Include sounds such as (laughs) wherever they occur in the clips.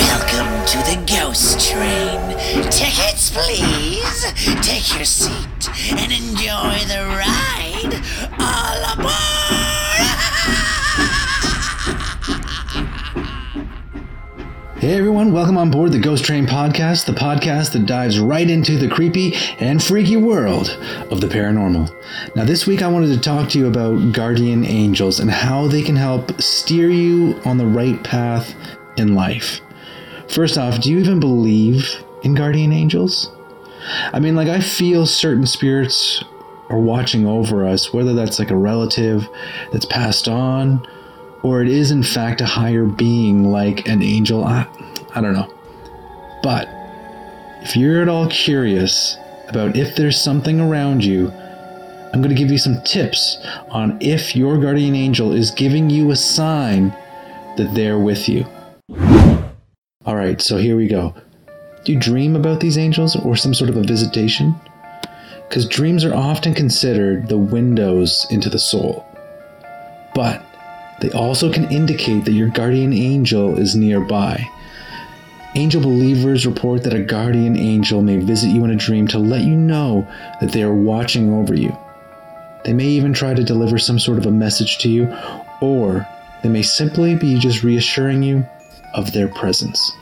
Welcome to the Ghost Train. Tickets, please. Take your seat and enjoy the ride. All aboard! (laughs) Hey everyone, welcome on board the Ghost Train podcast, the podcast that dives right into the creepy and freaky world of the paranormal. Now, this week I wanted to talk to you about guardian angels and how they can help steer you on the right path in life. First off, do you even believe in guardian angels? I mean, like, I feel certain spirits are watching over us, whether that's like a relative that's passed on or it is in fact a higher being like an angel. I, I don't know. But if you're at all curious about if there's something around you, I'm going to give you some tips on if your guardian angel is giving you a sign that they're with you. All right, so here we go. Do you dream about these angels or some sort of a visitation? Because dreams are often considered the windows into the soul. But they also can indicate that your guardian angel is nearby. Angel believers report that a guardian angel may visit you in a dream to let you know that they are watching over you. They may even try to deliver some sort of a message to you, or they may simply be just reassuring you of their presence.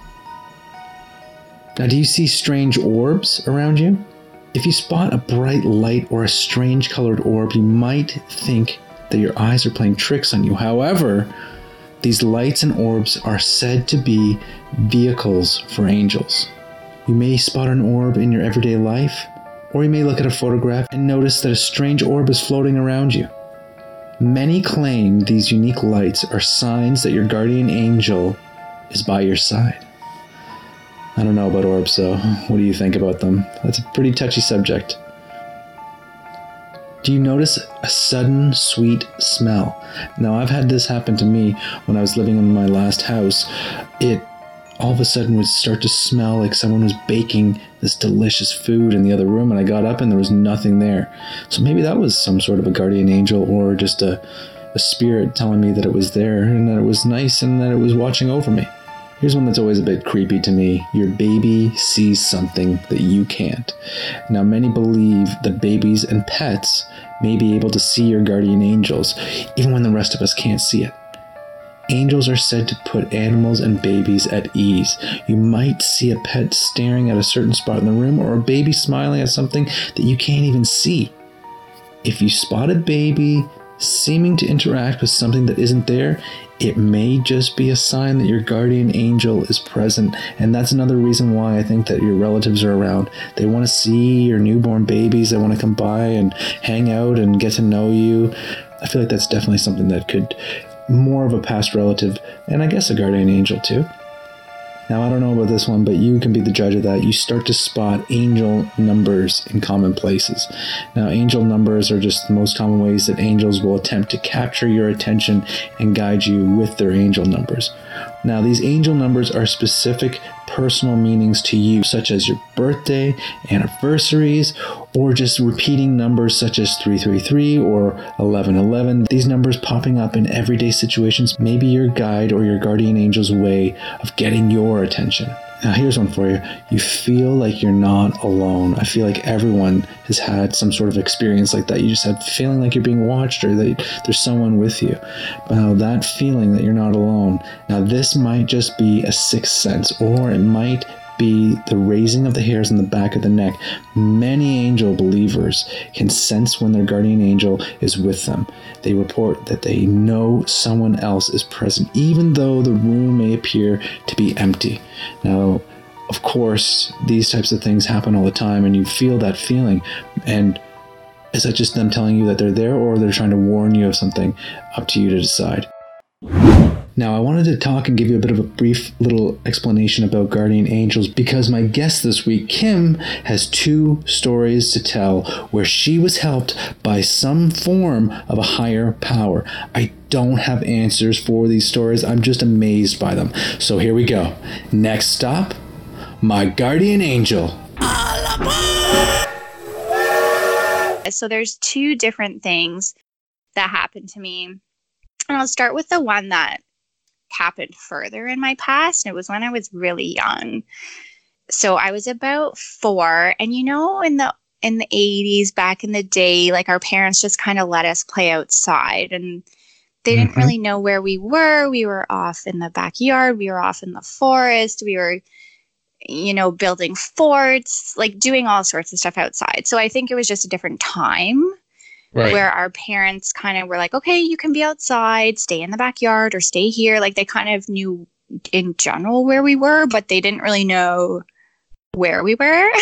Now, do you see strange orbs around you? If you spot a bright light or a strange colored orb, you might think that your eyes are playing tricks on you. However, these lights and orbs are said to be vehicles for angels. You may spot an orb in your everyday life, or you may look at a photograph and notice that a strange orb is floating around you. Many claim these unique lights are signs that your guardian angel is by your side. I don't know about orbs, though. What do you think about them? That's a pretty touchy subject. Do you notice a sudden sweet smell? Now, I've had this happen to me when I was living in my last house. It all of a sudden would start to smell like someone was baking this delicious food in the other room, and I got up and there was nothing there. So maybe that was some sort of a guardian angel or just a, a spirit telling me that it was there and that it was nice and that it was watching over me. Here's one that's always a bit creepy to me. Your baby sees something that you can't. Now, many believe that babies and pets may be able to see your guardian angels, even when the rest of us can't see it. Angels are said to put animals and babies at ease. You might see a pet staring at a certain spot in the room or a baby smiling at something that you can't even see. If you spot a baby seeming to interact with something that isn't there, it may just be a sign that your guardian angel is present. And that's another reason why I think that your relatives are around. They want to see your newborn babies, they want to come by and hang out and get to know you. I feel like that's definitely something that could more of a past relative and I guess a guardian angel too. Now, I don't know about this one, but you can be the judge of that. You start to spot angel numbers in common places. Now, angel numbers are just the most common ways that angels will attempt to capture your attention and guide you with their angel numbers. Now, these angel numbers are specific personal meanings to you, such as your birthday, anniversaries, or just repeating numbers such as 333 or 1111. These numbers popping up in everyday situations may be your guide or your guardian angel's way of getting your attention. Now, here's one for you. You feel like you're not alone. I feel like everyone has had some sort of experience like that. You just have feeling like you're being watched or that there's someone with you. Now, that feeling that you're not alone. Now, this might just be a sixth sense, or it might be the raising of the hairs on the back of the neck. Many angel believers can sense when their guardian angel is with them. They report that they know someone else is present, even though the room may appear to be empty. Now, of course, these types of things happen all the time, and you feel that feeling. And is that just them telling you that they're there, or they're trying to warn you of something? Up to you to decide. Now, I wanted to talk and give you a bit of a brief little explanation about guardian angels because my guest this week, Kim, has two stories to tell where she was helped by some form of a higher power. I don't have answers for these stories, I'm just amazed by them. So here we go. Next stop, my guardian angel. So there's two different things that happened to me. And I'll start with the one that happened further in my past. And it was when I was really young. So I was about four. And you know, in the in the 80s, back in the day, like our parents just kind of let us play outside and they didn't Mhm. really know where we were. We were off in the backyard, we were off in the forest, we were, you know, building forts, like doing all sorts of stuff outside. So I think it was just a different time Right. where our parents kind of were like, okay, you can be outside, stay in the backyard or stay here. Like they kind of knew in general where we were, but they didn't really know where we were. (laughs)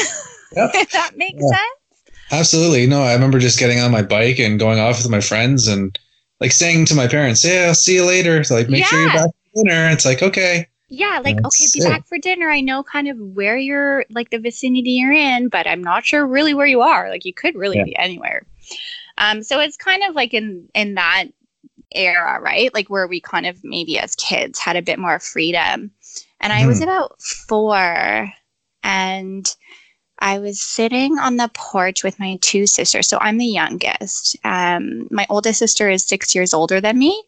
Yep. if that makes Yeah. sense. Absolutely. No, I remember just getting on my bike and going off with my friends and like saying to my parents, "Yeah, I'll see you later." So, like, make sure you're back for dinner. It's like, okay, Yeah, like That's okay, be sick. back for dinner. I know kind of where you're, like the vicinity you're in, but I'm not sure really where you are. Like you could really Yeah. be anywhere. Um, so it's kind of like in in that era, right? Like where we kind of maybe as kids had a bit more freedom. And I was Mhm. about four, and I was sitting on the porch with my two sisters. So I'm the youngest. Um, my oldest sister is six years older than me.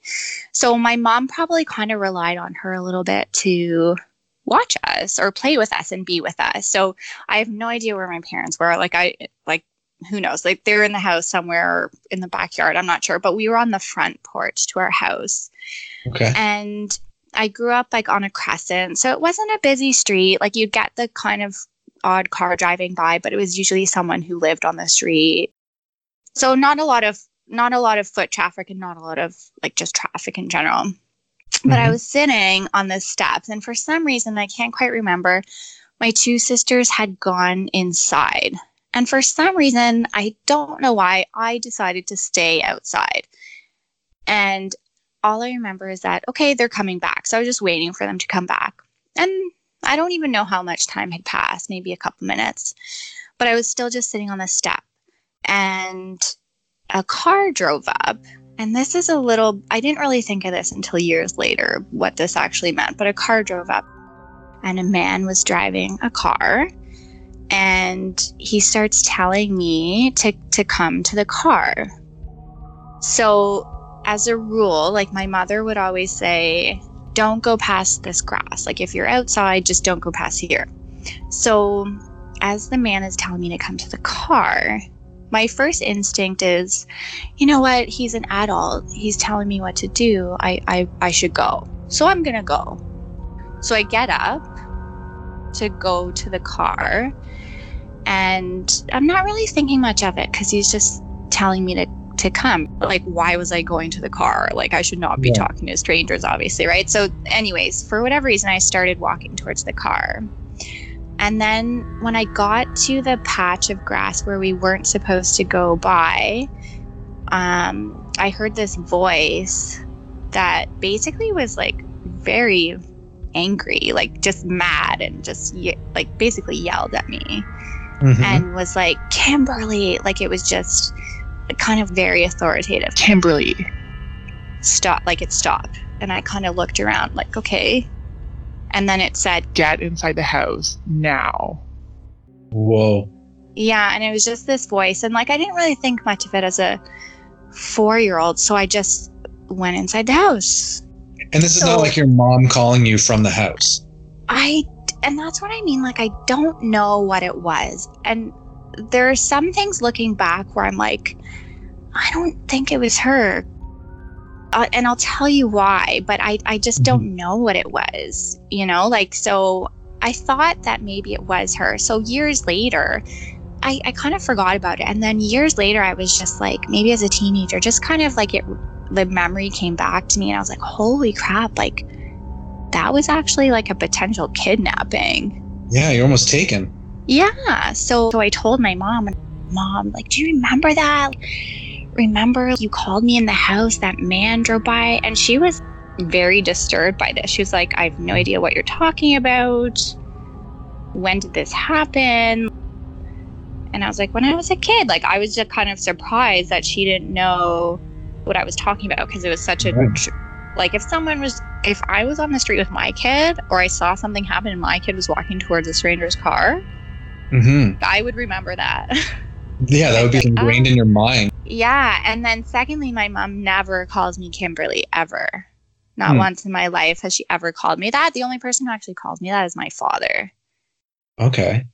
So my mom probably kind of relied on her a little bit to watch us or play with us and be with us. So I have no idea where my parents were. Like I like who knows? Like they're in the house somewhere in the backyard. I'm not sure, but we were on the front porch to our house. okay, And I grew up like on a crescent. So it wasn't a busy street. Like you'd get the kind of odd car driving by, but it was usually someone who lived on the street. So not a lot of not a lot of foot traffic and not a lot of like just traffic in general. But I Mhm. was sitting on the steps and for some reason I can't quite remember my two sisters had gone inside. And for some reason, I don't know why, I decided to stay outside. And all I remember is that, okay, they're coming back. So I was just waiting for them to come back. And I don't even know how much time had passed, maybe a couple minutes. But I was still just sitting on the step. And a car drove up. And this is a little, I didn't really think of this until years later, what this actually meant. But a car drove up and a man was driving a car and he starts telling me to, to come to the car. So, as a rule, like my mother would always say, don't go past this grass. Like, if you're outside, just don't go past here. So, as the man is telling me to come to the car, my first instinct is, you know what? He's an adult. He's telling me what to do. I, I, I should go. So, I'm going to go. So, I get up to go to the car. And I'm not really thinking much of it because he's just telling me to, to come. Like, why was I going to the car? Like, I should not be Yeah. talking to strangers, obviously, right? So, anyways, for whatever reason, I started walking towards the car. And then when I got to the patch of grass where we weren't supposed to go by, um, I heard this voice that basically was like very angry, like just mad and just ye- like basically yelled at me Mhm. and was like, Kimberly, like it was just kind of very authoritative. Kimberly. Stop, like it stopped. And I kind of looked around, like, okay. And then it said, Get inside the house now. Whoa. yeah. And it was just this voice. And like, I didn't really think much of it as a four year old. So I just went inside the house. And this is not like your mom calling you from the house. I, and that's what I mean. Like, I don't know what it was. And there are some things looking back where I'm like, I don't think it was her. Uh, and I'll tell you why, but I, I just don't know what it was, you know? Like, so I thought that maybe it was her. So years later, I, I kind of forgot about it. And then years later, I was just like, maybe as a teenager, just kind of like it, the memory came back to me, and I was like, holy crap, like, that was actually like a potential kidnapping. Yeah, you're almost taken. Yeah. So, so I told my mom, Mom, like, do you remember that? Remember you called me in the house, that man drove by? And she was very disturbed by this. She was like, I have no idea what you're talking about. When did this happen? And I was like, when I was a kid, like, I was just kind of surprised that she didn't know what I was talking about because it was such a, Right. Like, if someone was, if I was on the street with my kid or I saw something happen and my kid was walking towards a stranger's car, hmm I would remember that. (laughs) Yeah, that would be ingrained oh. in your mind. yeah. And then, secondly, my mom never calls me Kimberly ever. Not Hmm. once in my life has she ever called me that. The only person who actually calls me that is my father. Okay.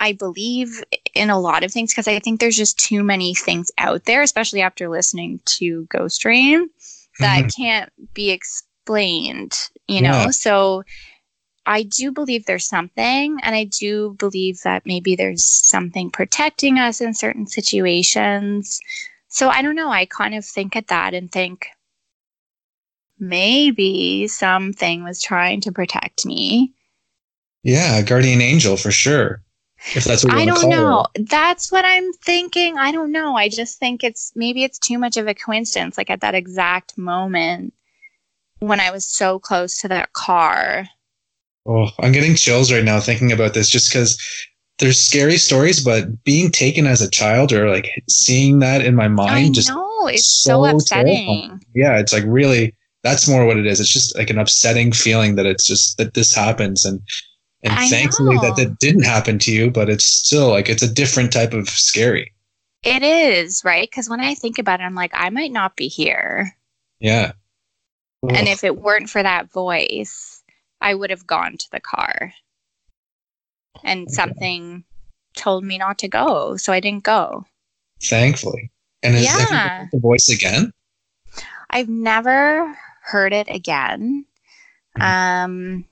I believe in a lot of things because I think there's just too many things out there, especially after listening to Ghost Train, that Mhm. can't be explained, you know? Yeah. So I do believe there's something, and I do believe that maybe there's something protecting us in certain situations. So I don't know. I kind of think at that and think maybe something was trying to protect me. Yeah, a guardian angel for sure. If that's what I don't know. it. That's what I'm thinking. I don't know. I just think it's maybe it's too much of a coincidence. Like at that exact moment when I was so close to that car. Oh, I'm getting chills right now thinking about this just because there's scary stories, but being taken as a child or like seeing that in my mind I just know it's so so, upsetting. terrifying. yeah, it's like really that's more what it is. It's just like an upsetting feeling that it's just that this happens and and I thankfully that know. that didn't happen to you, but it's still like it's a different type of scary. It is right because when I think about it, I'm like, I might not be here, Yeah. and if it weren't for that voice, I would have gone to the car, and Okay. something told me not to go, so I didn't go. thankfully. And is Yeah. the voice again? I've never heard it again. Mhm. Um,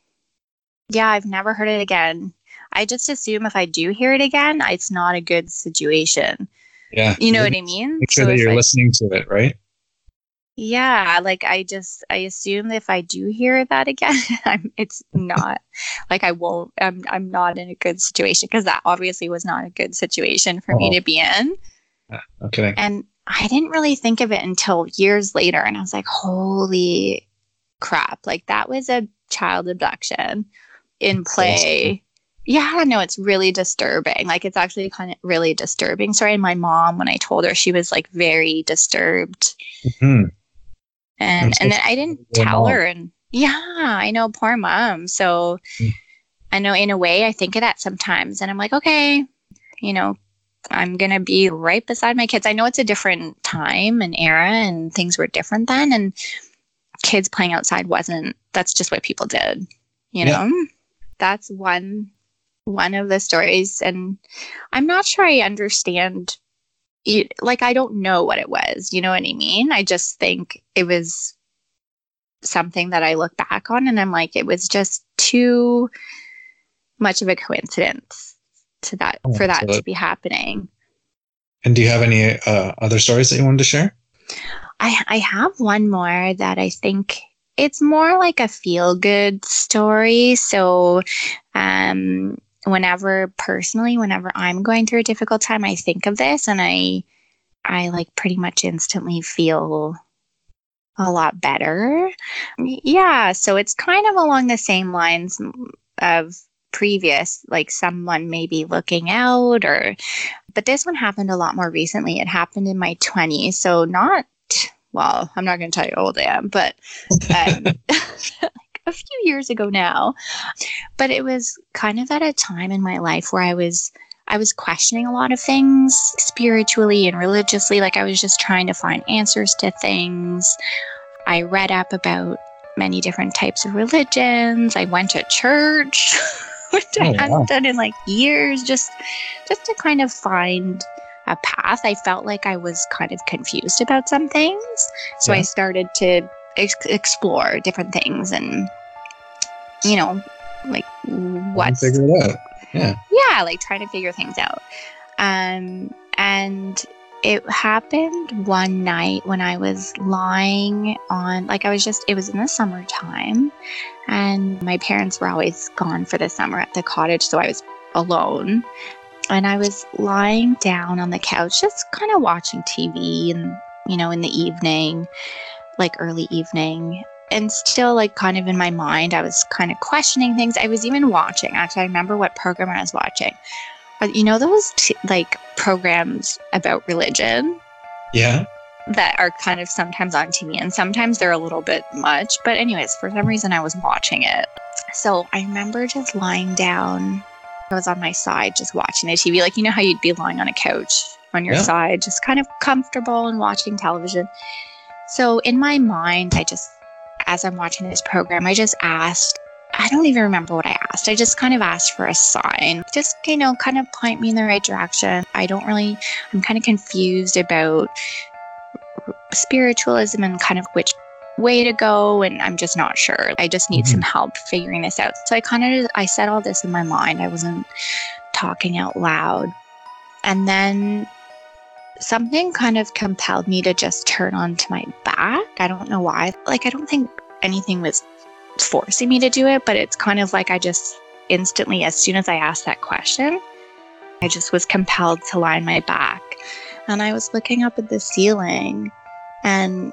yeah, I've never heard it again. I just assume if I do hear it again, it's not a good situation. Yeah. You know what I mean? Make sure So that you're I- listening to it, right? Yeah, like I just I assume if I do hear that again, (laughs) I'm it's not like I won't. I'm I'm not in a good situation because that obviously was not a good situation for me oh. to be in. No kidding. And I didn't really think of it until years later. And I was like, holy crap. Like that was a child abduction in play. Yeah, no, it's really disturbing. Like it's actually kind of really disturbing. Sorry, and my mom, when I told her, she was like very disturbed. Mhm. And and then I didn't tell mom. her. And yeah, I know, poor mom. So Mm. I know in a way I think of that sometimes. And I'm like, okay, you know, I'm going to be right beside my kids. I know it's a different time and era and things were different then. And kids playing outside wasn't, that's just what people did, you Yeah. know? That's one one of the stories. And i'm not sure i understand it, like i don't know what it was you know what i mean? I just think it was something that i look back on and i'm like it was just too much of a coincidence to that Oh, for that so that- to be happening. And do you have any uh, other stories that you wanted to share? I I have one more that I think it's more like a feel good story. So um whenever personally whenever I'm going through a difficult time I think of this and I I like pretty much instantly feel a lot better. Yeah, so it's kind of along the same lines of previous like someone maybe looking out or but this one happened a lot more recently. It happened in my 20s, so not well, I'm not going to tell you how old I am, but um, like (laughs) (laughs) a few years ago now. But it was kind of at a time in my life where I was I was questioning a lot of things spiritually and religiously. Like I was just trying to find answers to things. I read up about many different types of religions. I went to church, (laughs) which I Oh, wow. hadn't done in like years, just just to kind of find a path. I felt like I was kind of confused about some things. So I started to ex- explore different things and, you know, like what's Figure it out. Yeah. yeah, like trying to figure things out. Um, and it happened one night when I was lying on, like, I was just, it was in the summertime, and my parents were always gone for the summer at the cottage, so I was alone. And I was lying down on the couch, just kind of watching TV and, you know, in the evening, like early evening. And still like kind of in my mind i was kind of questioning things. I was even watching actually i remember what program i was watching. But you know those t- like programs about religion Yeah. that are kind of sometimes on tv and sometimes they're a little bit much. But anyways for some reason i was watching it. So i remember just lying down i was on my side just watching the tv like you know how you'd be lying on a couch on your Yeah. side just kind of comfortable and watching television so in my mind i just as I'm watching this program, I just asked, I don't even remember what I asked. I just kind of asked for a sign, just, you know, kind of point me in the right direction. I don't really, I'm kind of confused about spiritualism and kind of which way to go and i'm just not sure i just need mm-hmm. some help figuring this out so i kind of i said all this in my mind i wasn't talking out loud and then something kind of compelled me to just turn onto my back. I don't know why. Like, I don't think anything was forcing me to do it, but it's kind of like I just instantly, as soon as I asked that question, I just was compelled to lie on my back. And I was looking up at the ceiling, and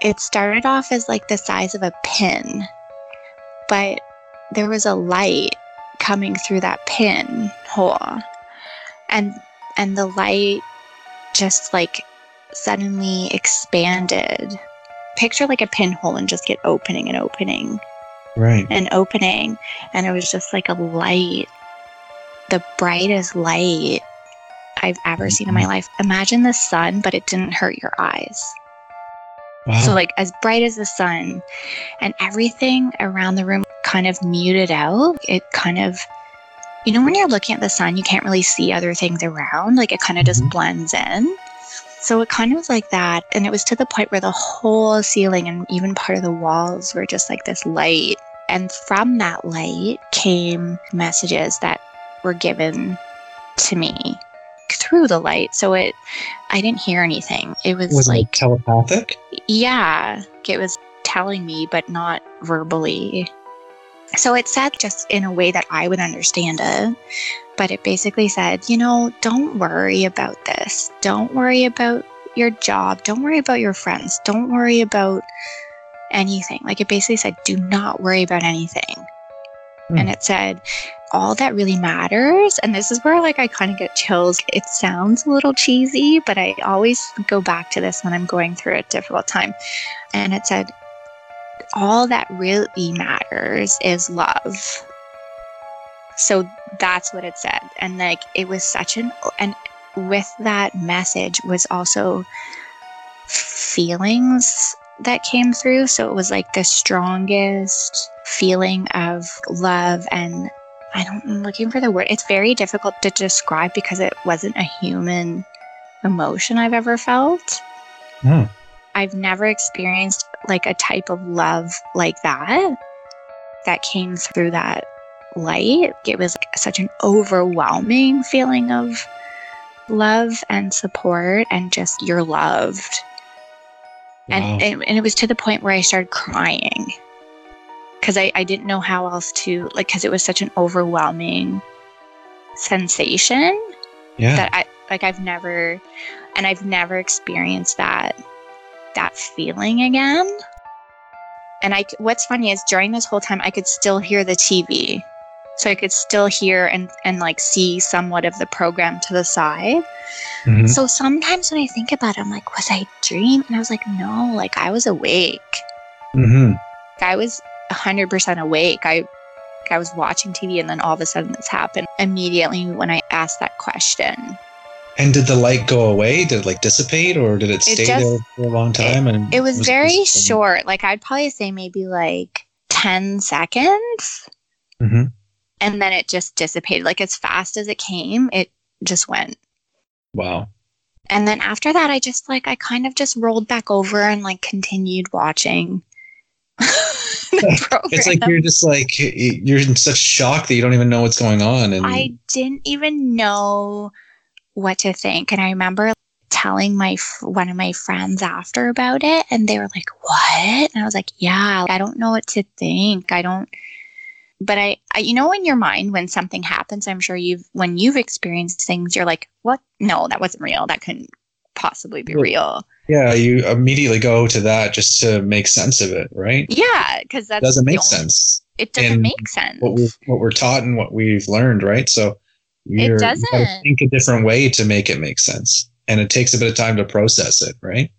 it started off as like the size of a pin, but there was a light coming through that pin hole. And and the light just like suddenly expanded. Picture like a pinhole and just get opening and opening. Right. And opening. And it was just like a light, the brightest light I've ever mm-hmm. seen in my mm-hmm. life. Imagine the sun, but it didn't hurt your eyes. Wow. So, like, as bright as the sun, and everything around the room kind of muted out. It kind of you know, when you're looking at the sun, you can't really see other things around. Like it kind of just mm-hmm. blends in. So it kind of was like that. And it was to the point where the whole ceiling and even part of the walls were just like this light. And from that light came messages that were given to me through the light. So it, I didn't hear anything. It was, was like it telepathic. Yeah. It was telling me, but not verbally. So it said just in a way that I would understand it, but it basically said, you know, don't worry about this. Don't worry about your job. Don't worry about your friends. Don't worry about anything. Like it basically said, do not worry about anything. Mm. And it said, all that really matters, and this is where like I kind of get chills. It sounds a little cheesy, but I always go back to this when I'm going through a difficult time. And it said, all that really matters is love. So that's what it said. And like it was such an and with that message was also feelings that came through. So it was like the strongest feeling of love and I don't I'm looking for the word. It's very difficult to describe because it wasn't a human emotion I've ever felt. Mm. I've never experienced like a type of love like that that came through that light. It was like such an overwhelming feeling of love and support and just you're loved. Wow. And, and, and it was to the point where I started crying because I, I didn't know how else to like because it was such an overwhelming sensation yeah. that I like I've never and I've never experienced that that feeling again. And I, what's funny is during this whole time, I could still hear the TV. So I could still hear and, and like see somewhat of the program to the side. Mm-hmm. So sometimes when I think about it, I'm like, was I dreaming? And I was like, no, like I was awake. Mm-hmm. I was 100% awake. I, I was watching TV and then all of a sudden this happened immediately when I asked that question. And did the light go away? Did it like dissipate or did it stay it just, there for a long time? It, and it was, was very short. Like I'd probably say maybe like 10 seconds. Mm-hmm. And then it just dissipated. Like as fast as it came, it just went. Wow. And then after that, I just like, I kind of just rolled back over and like continued watching. (laughs) it's like you're just like, you're in such shock that you don't even know what's going on. And I didn't even know what to think. And I remember telling my one of my friends after about it and they were like what and i was like yeah i don't know what to think i don't but I, I you know in your mind when something happens i'm sure you've when you've experienced things you're like what no that wasn't real that couldn't possibly be real yeah you immediately go to that just to make sense of it right yeah because that doesn't make only, sense it doesn't make sense what, we what we're taught and what we've learned right so you're, it doesn't you think a different way to make it make sense, and it takes a bit of time to process it, right?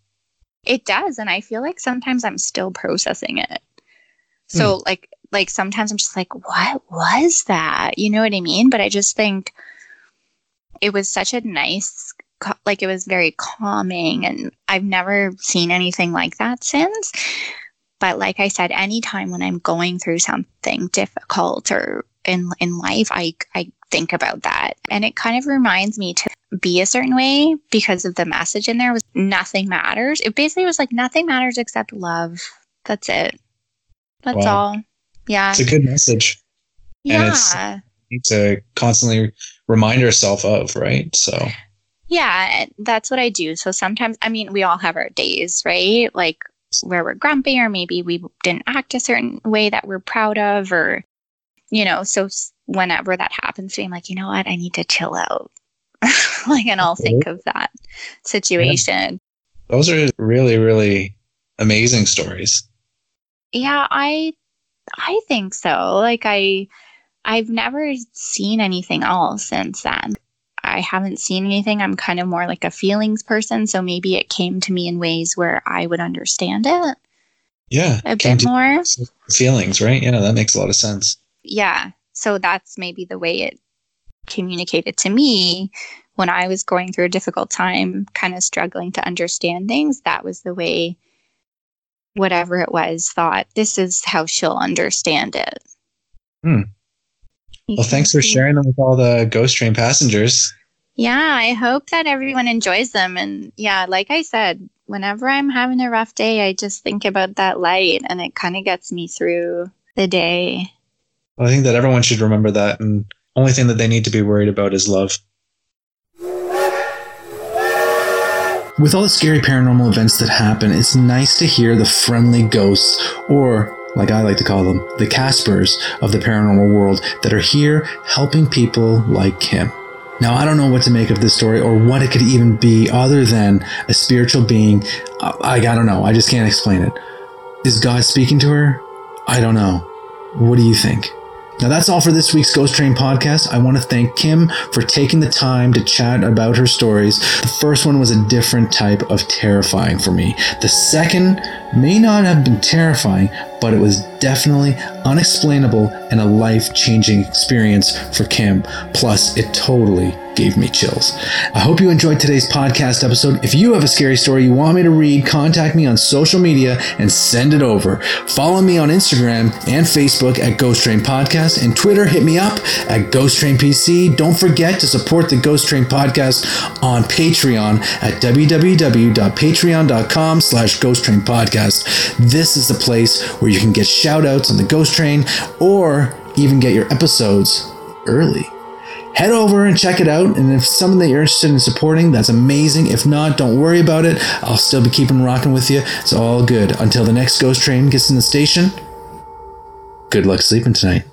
It does, and I feel like sometimes I'm still processing it. So hmm. like like sometimes I'm just like, what was that? You know what I mean? But I just think it was such a nice like it was very calming and I've never seen anything like that since. But like I said, anytime when I'm going through something difficult or in in life, I I think about that. And it kind of reminds me to be a certain way because of the message in there was nothing matters. It basically was like nothing matters except love. That's it. That's wow. all. Yeah. It's a good message. Yeah. And it's to constantly remind ourselves of, right? So yeah, that's what I do. So sometimes, I mean, we all have our days, right? Like where we're grumpy, or maybe we didn't act a certain way that we're proud of, or, you know, so whenever that happens to me, I'm like, you know what? I need to chill out. (laughs) like, and I'll think of that situation. Yeah. Those are really, really amazing stories. Yeah, I, I think so. Like, I, I've never seen anything else since then. I haven't seen anything. I'm kind of more like a feelings person. So maybe it came to me in ways where I would understand it. Yeah. A bit more. Feelings, right? Yeah, that makes a lot of sense. Yeah. So that's maybe the way it communicated to me when I was going through a difficult time, kind of struggling to understand things. That was the way whatever it was thought this is how she'll understand it. Hmm. Well, thanks for sharing them with all the Ghost Train passengers. Yeah, I hope that everyone enjoys them. And yeah, like I said, whenever I'm having a rough day, I just think about that light and it kind of gets me through the day. Well, I think that everyone should remember that. And only thing that they need to be worried about is love. With all the scary paranormal events that happen, it's nice to hear the friendly ghosts, or like I like to call them, the Caspers of the paranormal world that are here helping people like Kim. Now, I don't know what to make of this story or what it could even be other than a spiritual being. I, I don't know. I just can't explain it. Is God speaking to her? I don't know. What do you think? Now, that's all for this week's Ghost Train podcast. I want to thank Kim for taking the time to chat about her stories. The first one was a different type of terrifying for me. The second may not have been terrifying, but it was definitely unexplainable and a life changing experience for Kim. Plus, it totally gave me chills. I hope you enjoyed today's podcast episode. If you have a scary story you want me to read, contact me on social media and send it over. Follow me on Instagram and Facebook at Ghost Train Podcast and Twitter. Hit me up at Ghost Train PC. Don't forget to support the Ghost Train Podcast on Patreon at www.patreon.com slash Ghost Train Podcast. This is the place where you can get shout outs on the Ghost Train or even get your episodes early head over and check it out. And if something that you're interested in supporting, that's amazing. If not, don't worry about it. I'll still be keeping rocking with you. It's all good. Until the next ghost train gets in the station, good luck sleeping tonight.